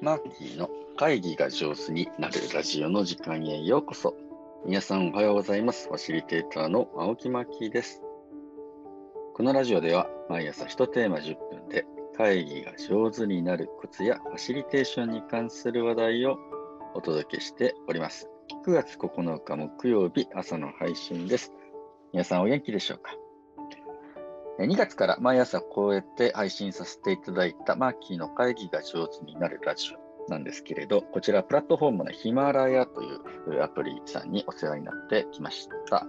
マーキーの会議が上手になるラジオの時間へようこそ。皆さんおはようございます。ファシリテーターの青木マーキーです。このラジオでは毎朝1テーマ10分で会議が上手になるコツやファシリテーションに関する話題をお届けしております。9月9日木曜日朝の配信です。皆さんお元気でしょうか？2月から毎朝こうやって配信させていただいたマーキーの会議が上手になるラジオなんですけれど、こちらプラットフォームのヒマラヤというアプリさんにお世話になってきました。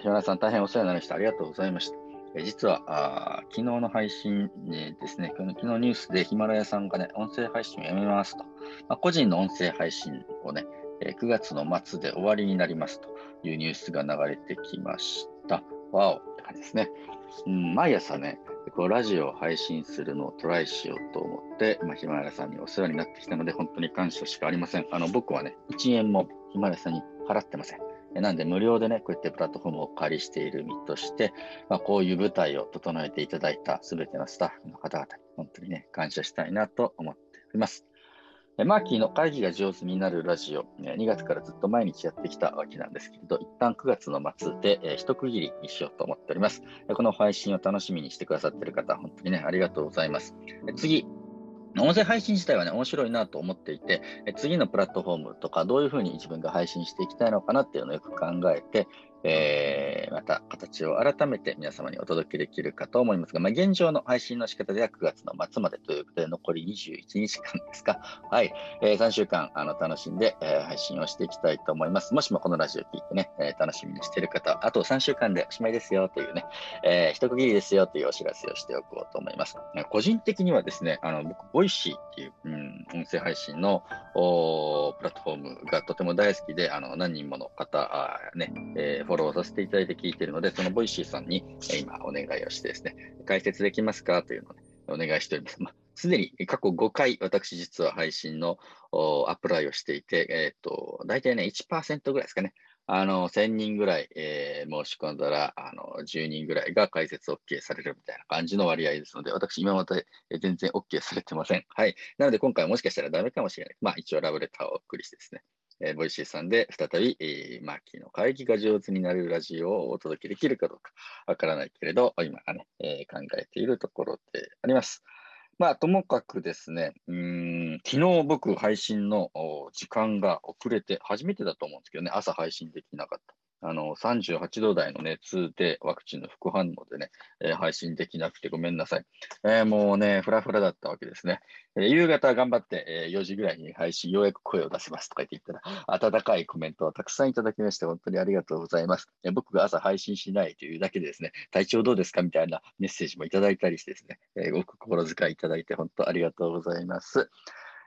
ヒマラヤさん大変お世話になりました。ありがとうございました。実は昨日の配信にですね、昨日ニュースでヒマラヤさんがね、音声配信をやめますと、まあ、個人の音声配信をね、9月の末で終わりになりますというニュースが流れてきました。わおって感じですね。うん、毎朝ね、こうラジオを配信するのをトライしようと思って、まあ、ヒマラヤさんにお世話になってきたので、本当に感謝しかありません。あの僕はね、1円もヒマラヤさんに払ってません。なんで無料でね、こうやってプラットフォームをお借りしている身として、まあ、こういう舞台を整えていただいたすべてのスタッフの方々に本当にね、感謝したいなと思っております。マーキーの会議が上手になるラジオ、2月からずっと毎日やってきたわけなんですけれど、一旦9月の末で一区切りにしようと思っております。この配信を楽しみにしてくださっている方、本当にね、ありがとうございます。次、音声配信自体はね、面白いなと思っていて、次のプラットフォームとか、どういうふうに自分が配信していきたいのかなっていうのをよく考えて、えー、また形を改めて皆様にお届けできるかと思いますが、まあ、現状の配信の仕方では9月の末までということで、残り21日間ですか。はい。えー、3週間あの楽しんで、えー、配信をしていきたいと思います。もしもこのラジオ聞いてね、えー、楽しみにしている方は、あと3週間でおしまいですよというね、えー、一区切りですよというお知らせをしておこうと思います。個人的にはですね、あの僕、 Voicy っていう、うん、音声配信のプラットフォームがとても大好きで、あの何人もの方、あね、えーフォローさせていただいて聞いているので、その Voicy さんにえ今お願いをしてですね、開設できますか？というのを、ね、お願いしております。まあ、すでに過去5回、私実は配信のアプライをしていて、えっ、ー、と、大体ね、1%ぐらいですかね。あの、1000人ぐらい、えー、申し込んだら、あの、10人ぐらいが解説 OK されるみたいな感じの割合ですので、私今まで全然 OK されてません。はい。なので今回もしかしたらダメかもしれない。まあ一応ラブレターをお送りしてですね、えー、 Voicy さんで再び、えー、マーキーの会議が上手になるラジオをお届けできるかどうかわからないけれど、今ね、えー、考えているところであります。まあ、ともかくですね、うん昨日僕配信の時間が遅れて、初めてだと思うんですけどね、朝配信できなかった。あの、38度台の熱でワクチンの副反応でね、えー、配信できなくてごめんなさい。えー、もうね、フラフラだったわけですね。えー、夕方頑張って、え4時ぐらいに配信、ようやく声を出せますとか言って言ったら、温かいコメントをたくさんいただきまして、本当にありがとうございます。え僕が朝配信しないというだけでですね、体調どうですかみたいなメッセージもいただいたりしてですね、えごく心遣いいただいて本当ありがとうございます。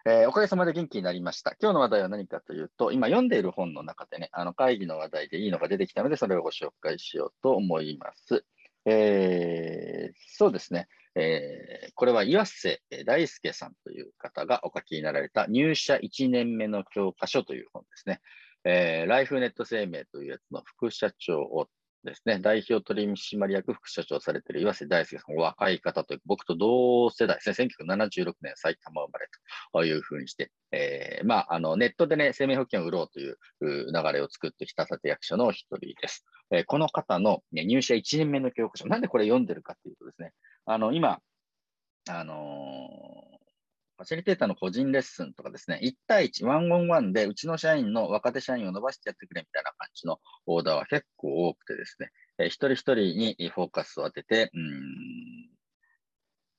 えー、おかげさまで元気になりました。今日の話題は何かというと、今読んでいる本の中でね、あの会議の話題でいいのが出てきたので、それをご紹介しようと思います。えー、そうですね。えー、これは岩瀬大輔さんという方がお書きになられた入社1年目の教科書という本ですね。えー、ライフネット生命というやつの副社長をですね、代表取締役副社長されている岩瀬大輔さん、若い方という、僕と同世代ですね、1976年埼玉生まれというふうにして、えー、まあ、あの、ネットでね、生命保険を売ろうという流れを作ってきた立役者の一人です。えー、この方の、ね、入社1年目の教科書、なんでこれ読んでるかというとですね、あの、今、あのーファシリテーターの個人レッスンとかですね、1対1、ワンオンワンでうちの社員の若手社員を伸ばしてやってくれみたいな感じのオーダーは結構多くてですね、えー、一人一人にフォーカスを当てて、うん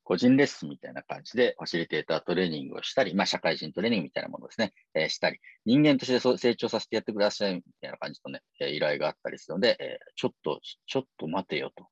個人レッスンみたいな感じで、ファシリテータートレーニングをしたり、まあ、社会人トレーニングみたいなものですね、えー、したり、人間として成長させてやってくださいみたいな感じのね、え、依頼があったりするので、えー、ちょっと、ちょっと待てよと。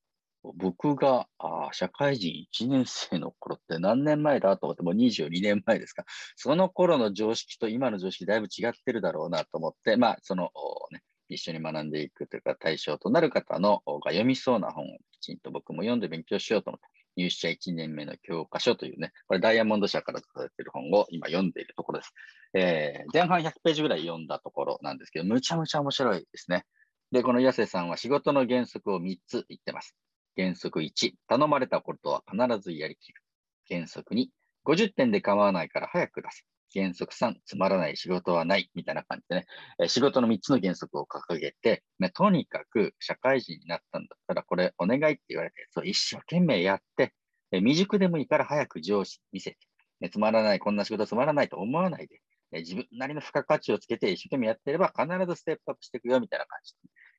僕があ社会人1年生の頃って何年前だと思って、もう22年前ですか。その頃の常識と今の常識だいぶ違ってるだろうなと思って、まあ、その、ね、一緒に学んでいくというか対象となる方のが読みそうな本をきちんと僕も読んで勉強しようと思って、入社1年目の教科書というね、これダイヤモンド社から出されている本を今読んでいるところです。えー、前半100ページぐらい読んだところなんですけど、むちゃむちゃ面白いですね。で、この安瀬さんは仕事の原則を3つ言ってます。原則1、頼まれたことは必ずやりきる。原則2、50点で構わないから早く出せ。原則3、つまらない仕事はない、みたいな感じでね、え仕事の3つの原則を掲げて、ね、とにかく社会人になったんだったら、これお願いって言われて、そう一生懸命やって、え未熟でもいいから早く上司見せて、ね、つまらない、こんな仕事つまらないと思わないで、え自分なりの付加価値をつけて一生懸命やってれば必ずステップアップしていくよ、みたいな感じ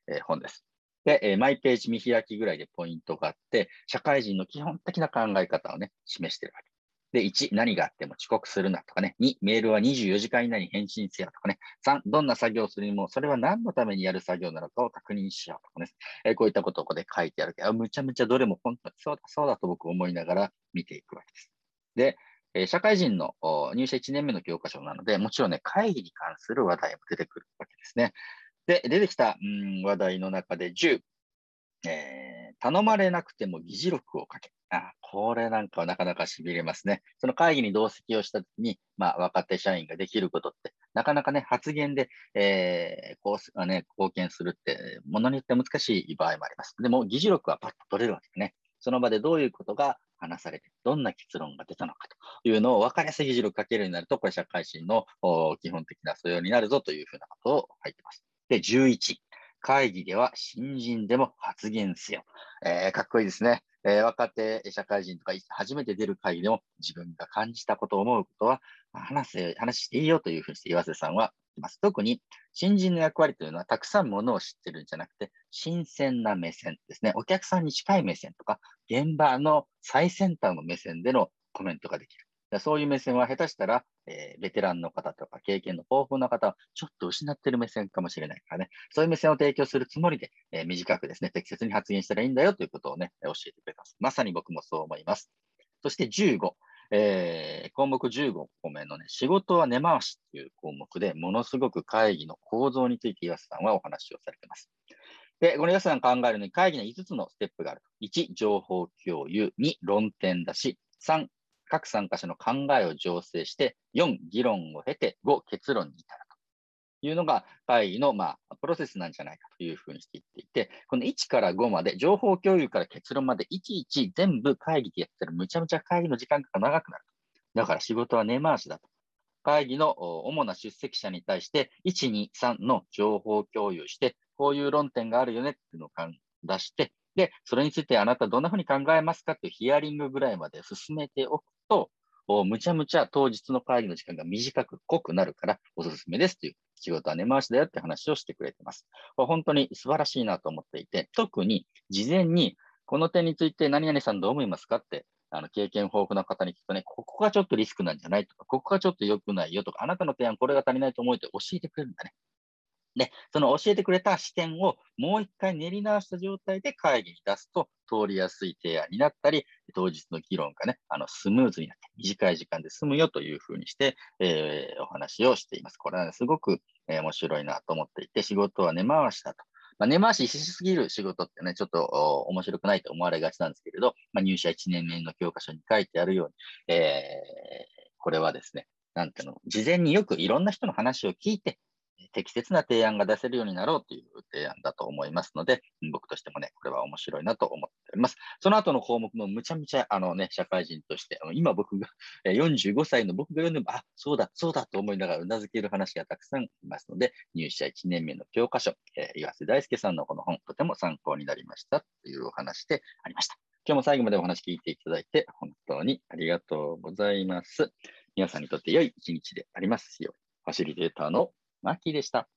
の、え本です。で、えマイページ見開きぐらいでポイントがあって、社会人の基本的な考え方をね、示してるわけ。で、1、何があっても遅刻するなとかね。2、メールは24時間以内に返信せよとかね。3、どんな作業をするにも、それは何のためにやる作業なのかを確認しようとかね。えー、こういったことをここで書いてあるけど、むちゃむちゃどれも本当にそうだ、そうだと僕思いながら見ていくわけです。で、えー、社会人の入社1年目の教科書なので、もちろんね、会議に関する話題も出てくるわけですね。で、出てきた、うん、話題の中で10、えー、頼まれなくても議事録を書け。あ、これなんかはなかなか痺れますね。その会議に同席をしたときに、まあ、若手社員ができることって、なかなかね、発言で、えー、こう、ね、貢献するって、ものによって難しい場合もあります。でも、議事録はパッと取れるわけですね。その場でどういうことが話されて、どんな結論が出たのかというのを分かりやすい議事録書けるようになると、これ社会人の基本的な素養になるぞというふうなことを書いてます。で、11。会議では新人でも発言せよ。えー、かっこいいですね。えー、若手社会人とか初めて出る会議でも自分が感じたこと、思うことは話せ、話していいよというふうにして岩瀬さんは言います。特に新人の役割というのはたくさんものを知ってるんじゃなくて、新鮮な目線ですね。お客さんに近い目線とか、現場の最先端の目線でのコメントができる。そういう目線は下手したら、えー、ベテランの方とか経験の豊富な方はちょっと失ってる目線かもしれないからね、そういう目線を提供するつもりで、えー、短くですね、適切に発言したらいいんだよということをね、教えてくれます。まさに僕もそう思います。そして15、えー、項目15個目のね、仕事は根回しという項目で、ものすごく会議の構造について岩瀬さんはお話をされています。で、この岩瀬さん考えるのに会議に5つのステップがある。1、情報共有。2、論点出し。3、各参加者の考えを醸成して、4、議論を経て、5、結論に至るというのが会議の、まあ、プロセスなんじゃないかというふうにして言っていて、この1から5まで、情報共有から結論まで、いちいち全部会議でやったら、むちゃむちゃ会議の時間が長くなる。だから仕事は根回しだと。会議の主な出席者に対して、1、2、3の情報共有して、こういう論点があるよねっていうのを出して、で、それについてあなたどんなふうに考えますかっていうヒアリングぐらいまで進めておくと、むちゃむちゃ当日の会議の時間が短く濃くなるからおすすめですという仕事は根回しだよって話をしてくれてます。本当に素晴らしいなと思っていて、特に事前にこの点について何々さんどう思いますかってあの経験豊富な方に聞くとね、ここがちょっとリスクなんじゃないとか、ここがちょっと良くないよとか、あなたの提案これが足りないと思うって教えてくれるんだね。で、その教えてくれた視点をもう一回練り直した状態で会議に出すと通りやすい提案になったり、当日の議論がね、あのスムーズになって短い時間で済むよというふうにして、えー、お話をしています。これは、ね、すごく、えー、面白いなと思っていて、仕事は根回しだと。まあ、根回ししすぎる仕事ってね、ちょっと面白くないと思われがちなんですけれど、まあ、入社1年目の教科書に書いてあるように、えー、これはですね、なんていうの、事前によくいろんな人の話を聞いて、適切な提案が出せるようになろうという提案だと思いますので、僕としてもね、これは面白いなと思っております。その後の項目もむちゃむちゃ、あのね、社会人として、今僕が、45歳の僕が読んでも、あ、そうだ、そうだと思いながらうなずける話がたくさんいますので、入社1年目の教科書、岩瀬大輔さんのこの本、とても参考になりましたというお話でありました。今日も最後までお話聞いていただいて、本当にありがとうございます。皆さんにとって良い一日でありますように。ファシリテーターのマッキーでした。